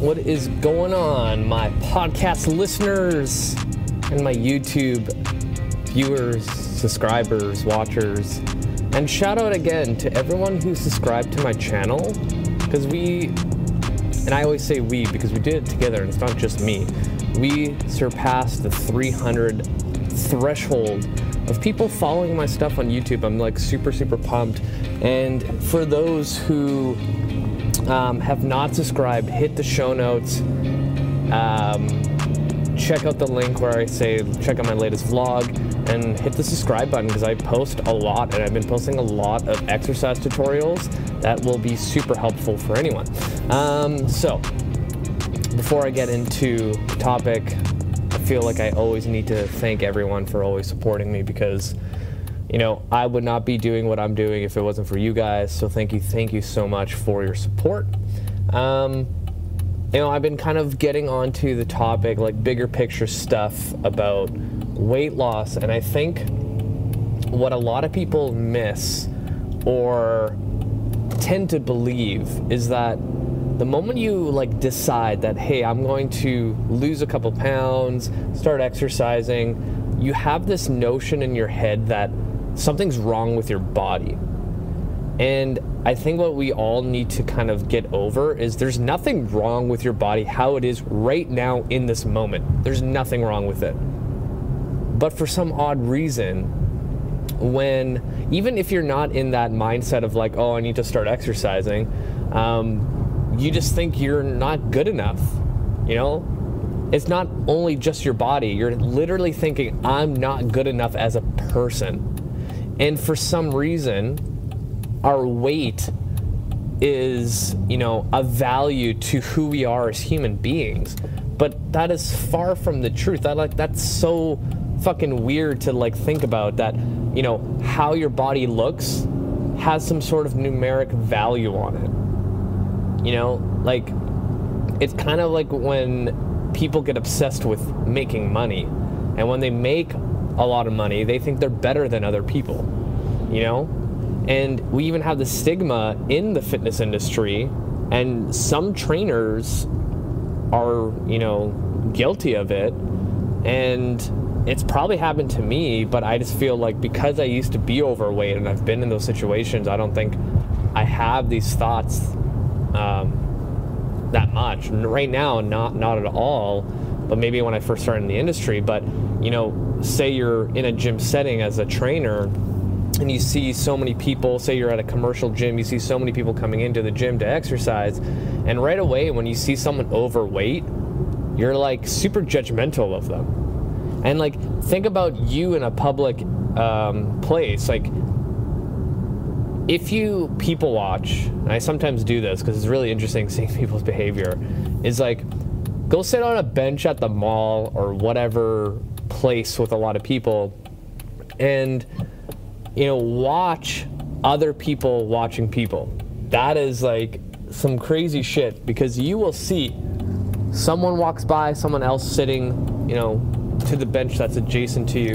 What is going on, my podcast listeners and my YouTube viewers, subscribers, watchers? And shout out again to everyone who subscribed to my channel because we, and I always say we because we did it together and it's not just me, we surpassed the 300 threshold of people following my stuff on YouTube. I'm like super, super pumped. And for those who um, have not subscribed, hit the show notes. Um, check out the link where I say check out my latest vlog and hit the subscribe button because I post a lot and I've been posting a lot of exercise tutorials that will be super helpful for anyone. Um, so, before I get into the topic, I feel like I always need to thank everyone for always supporting me because you know, I would not be doing what I'm doing if it wasn't for you guys. So thank you, thank you so much for your support. Um, you know, I've been kind of getting onto the topic, like bigger picture stuff about weight loss, and I think what a lot of people miss or tend to believe is that the moment you like decide that hey i'm going to lose a couple pounds start exercising you have this notion in your head that something's wrong with your body. And I think what we all need to kind of get over is there's nothing wrong with your body how it is right now in this moment. There's nothing wrong with it. But for some odd reason, when even if you're not in that mindset of like, oh, I need to start exercising, um, you just think you're not good enough. You know, it's not only just your body, you're literally thinking, I'm not good enough as a person. And for some reason, our weight is, you know, a value to who we are as human beings. But that is far from the truth. That like that's so fucking weird to like think about that, you know, how your body looks has some sort of numeric value on it. You know, like it's kind of like when people get obsessed with making money. And when they make a lot of money, they think they're better than other people, you know? And we even have the stigma in the fitness industry, and some trainers are, you know, guilty of it. And it's probably happened to me, but I just feel like because I used to be overweight and I've been in those situations, I don't think I have these thoughts um, that much. Right now, not not at all. But maybe when I first started in the industry. But you know, say you're in a gym setting as a trainer and you see so many people, say you're at a commercial gym, you see so many people coming into the gym to exercise, and right away when you see someone overweight, you're like super judgmental of them. And like, think about you in a public um, place. Like, if you people watch, and I sometimes do this because it's really interesting seeing people's behavior, is like, go sit on a bench at the mall or whatever place with a lot of people and you know watch other people watching people. That is like some crazy shit because you will see someone walks by someone else sitting you know to the bench that's adjacent to you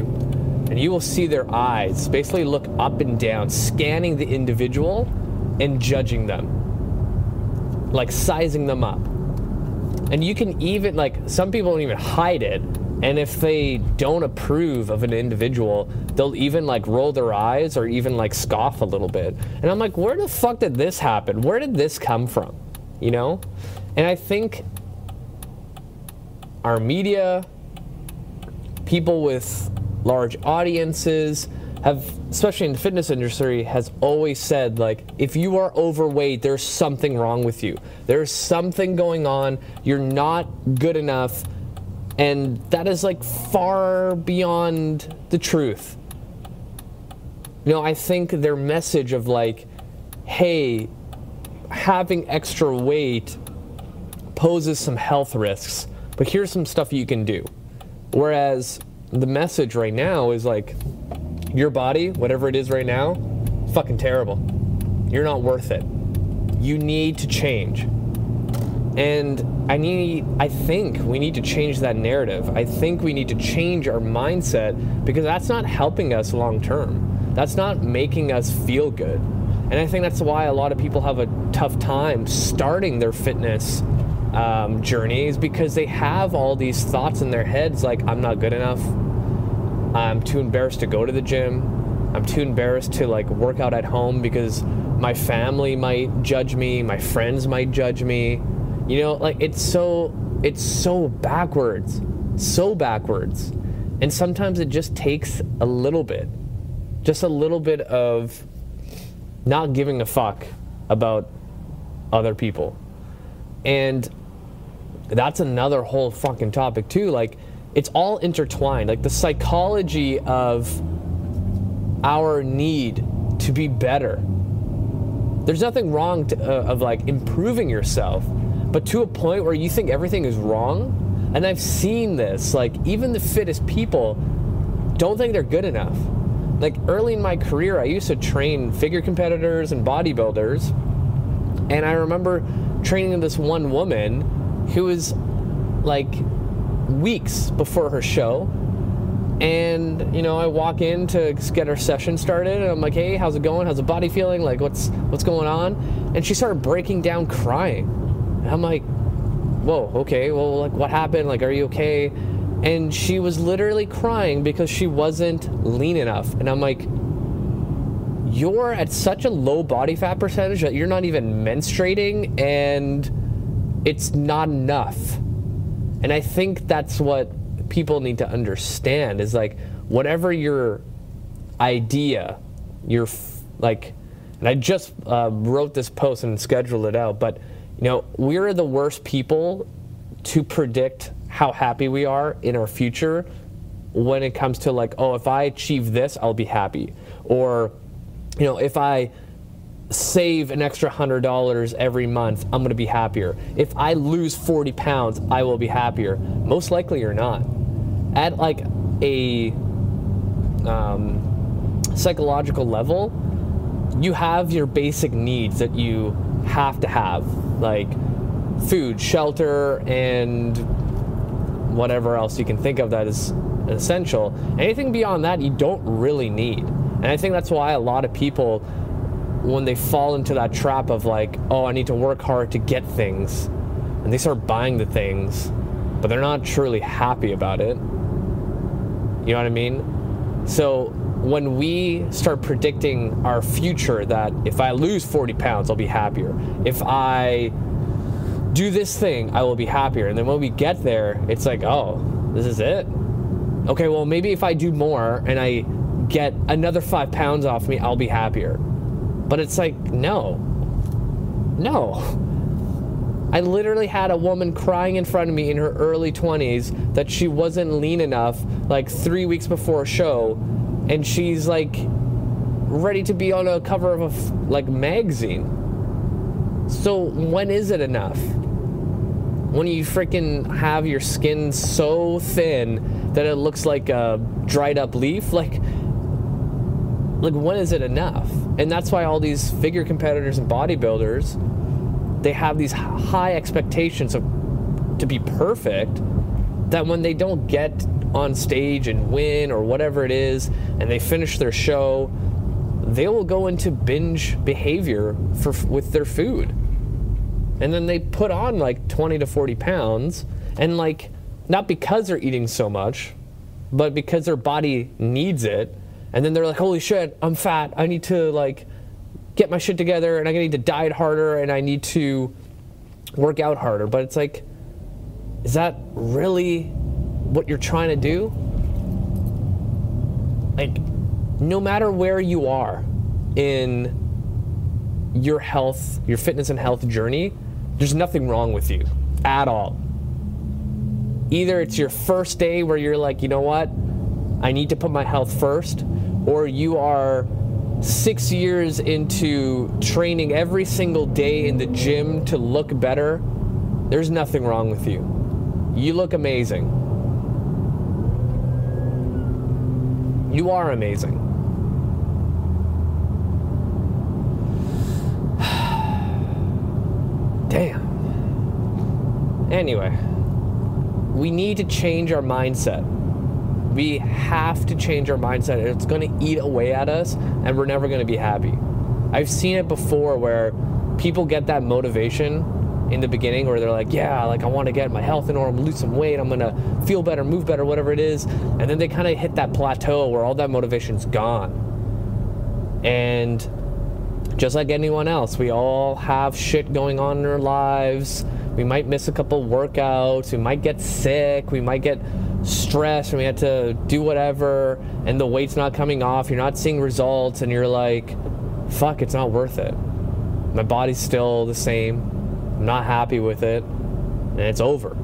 and you will see their eyes basically look up and down scanning the individual and judging them. Like sizing them up. And you can even like some people don't even hide it and if they don't approve of an individual, they'll even like roll their eyes or even like scoff a little bit. And I'm like, where the fuck did this happen? Where did this come from? You know? And I think our media, people with large audiences, have, especially in the fitness industry, has always said, like, if you are overweight, there's something wrong with you. There's something going on. You're not good enough and that is like far beyond the truth. Know, I think their message of like, hey, having extra weight poses some health risks, but here's some stuff you can do. Whereas the message right now is like, your body, whatever it is right now, fucking terrible. You're not worth it. You need to change. And I need, I think we need to change that narrative. I think we need to change our mindset because that's not helping us long term. That's not making us feel good. And I think that's why a lot of people have a tough time starting their fitness um, journey is because they have all these thoughts in their heads like, I'm not good enough. I'm too embarrassed to go to the gym. I'm too embarrassed to like work out at home because my family might judge me, my friends might judge me. You know, like it's so it's so backwards. So backwards. And sometimes it just takes a little bit. Just a little bit of not giving a fuck about other people. And that's another whole fucking topic too. Like it's all intertwined. Like the psychology of our need to be better. There's nothing wrong to, uh, of like improving yourself, but to a point where you think everything is wrong. And I've seen this. Like even the fittest people don't think they're good enough. Like early in my career, I used to train figure competitors and bodybuilders. And I remember training this one woman who was like weeks before her show. And you know, I walk in to get her session started, and I'm like, "Hey, how's it going? How's the body feeling? Like, what's what's going on?" And she started breaking down, crying. And I'm like, "Whoa, okay. Well, like, what happened? Like, are you okay?" And she was literally crying because she wasn't lean enough. And I'm like, "You're at such a low body fat percentage that you're not even menstruating, and it's not enough." And I think that's what people need to understand is like whatever your idea, your like, and I just uh, wrote this post and scheduled it out, but you know, we're the worst people to predict how happy we are in our future when it comes to like, oh, if I achieve this, I'll be happy. Or, you know, if I save an extra hundred dollars every month, I'm gonna be happier. If I lose 40 pounds, I will be happier. Most likely you're not. At like a um, psychological level, you have your basic needs that you have to have, like food, shelter, and whatever else you can think of that is essential. Anything beyond that, you don't really need. And I think that's why a lot of people when they fall into that trap of like, oh, I need to work hard to get things, and they start buying the things, but they're not truly happy about it. You know what I mean? So when we start predicting our future that if I lose 40 pounds, I'll be happier. If I do this thing, I will be happier. And then when we get there, it's like, oh, this is it. Okay, well, maybe if I do more and I get another five pounds off me, I'll be happier. But it's like, no. No. I literally had a woman crying in front of me in her early 20s that she wasn't lean enough like three weeks before a show. And she's like ready to be on a cover of a like magazine. So when is it enough? When you freaking have your skin so thin that it looks like a dried up leaf? Like, like when is it enough? And that's why all these figure competitors and bodybuilders, they have these high expectations of to be perfect that when they don't get on stage and win or whatever it is and they finish their show, they will go into binge behavior for with their food. And then they put on like 20 to 40 pounds and like not because they're eating so much, but because their body needs it and then they're like, holy shit, I'm fat. I need to like get my shit together and I need to diet harder and I need to work out harder. But it's like, is that really what you're trying to do? Like, no matter where you are in your health, your fitness and health journey, there's nothing wrong with you at all. Either it's your first day where you're like, you know what? I need to put my health first, or you are six years into training every single day in the gym to look better, there's nothing wrong with you. You look amazing. You are amazing. Anyway, we need to change our mindset we have to change our mindset. It's going to eat away at us, and we're never going to be happy. I've seen it before where people get that motivation in the beginning where they're like, yeah, like I want to get my health in order, I'm lose some weight, I'm gonna feel better, move better, whatever it is. And then they kind of hit that plateau where all that motivation's gone. And just like anyone else, we all have shit going on in our lives. We might miss a couple workouts, we might get sick, we might get stressed, and we have to do whatever, and the weight's not coming off, you're not seeing results, and you're like, fuck, it's not worth it. My body's still the same. I'm not happy with it, and it's over.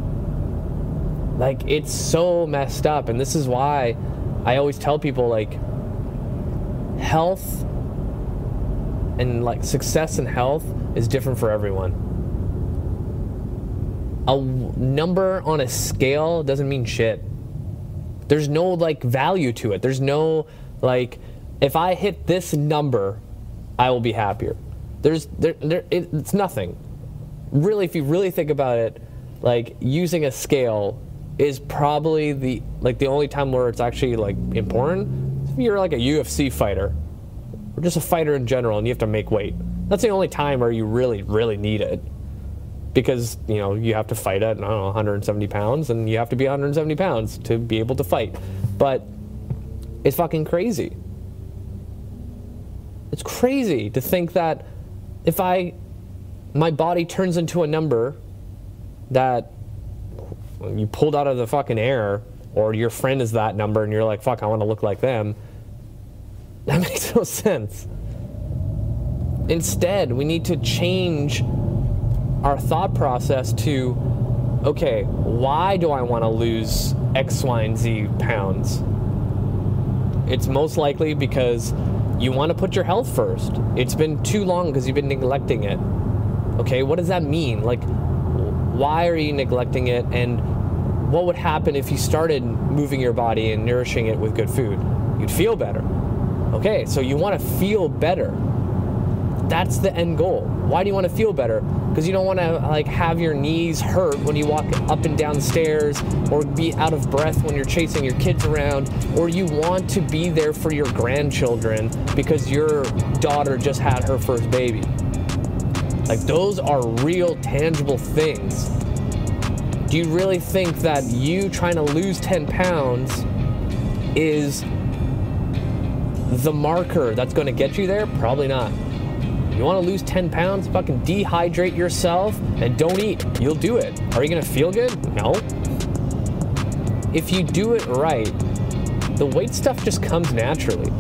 Like, it's so messed up, and this is why I always tell people, like, health and like success and health is different for everyone. A number on a scale doesn't mean shit. There's no like value to it. There's no like if I hit this number, I will be happier. There's there, there it, it's nothing. Really if you really think about it, like using a scale is probably the like the only time where it's actually like important. If you're like a UFC fighter, or just a fighter in general and you have to make weight. That's the only time where you really, really need it. Because, you know, you have to fight at, I don't know, 170 pounds and you have to be 170 pounds to be able to fight. But it's fucking crazy. It's crazy to think that if I, my body turns into a number that you pulled out of the fucking air, or your friend is that number and you're like, fuck, I want to look like them that makes no sense. Instead, we need to change our thought process to okay, why do I want to lose X, Y, and Z pounds? It's most likely because you want to put your health first. It's been too long because you've been neglecting it. Okay, what does that mean? Like, why are you neglecting it? And what would happen if you started moving your body and nourishing it with good food? You'd feel better. Okay, so you want to feel better. That's the end goal. Why do you want to feel better? Because you don't want to like have your knees hurt when you walk up and down stairs or be out of breath when you're chasing your kids around or you want to be there for your grandchildren because your daughter just had her first baby. Like those are real tangible things. Do you really think that you trying to lose 10 pounds is the marker that's going to get you there? Probably not. You want to lose 10 pounds? Fucking dehydrate yourself and don't eat. You'll do it. Are you going to feel good? No. If you do it right, the weight stuff just comes naturally.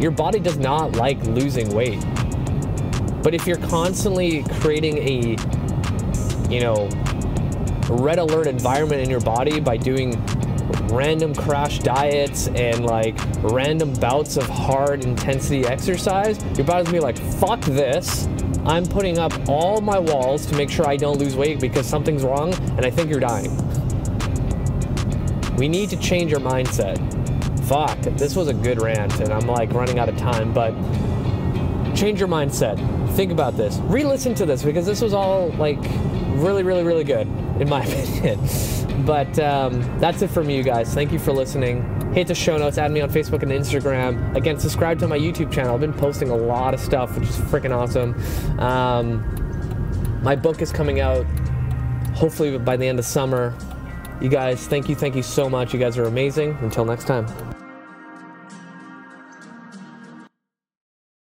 Your body does not like losing weight. But if you're constantly creating a, you know, red alert environment in your body by doing random crash diets and like random bouts of hard intensity exercise, your body's gonna be like, fuck this. I'm putting up all my walls to make sure I don't lose weight because something's wrong and I think you're dying. We need to change our mindset. Fuck, this was a good rant and I'm like running out of time, but change your mindset. Think about this. Re listen to this because this was all like really, really, really good, in my opinion. But um, that's it from you guys. Thank you for listening. Hit the show notes, add me on Facebook and Instagram. Again, subscribe to my YouTube channel. I've been posting a lot of stuff, which is freaking awesome. Um, my book is coming out hopefully by the end of summer. You guys, thank you, thank you so much. You guys are amazing. Until next time.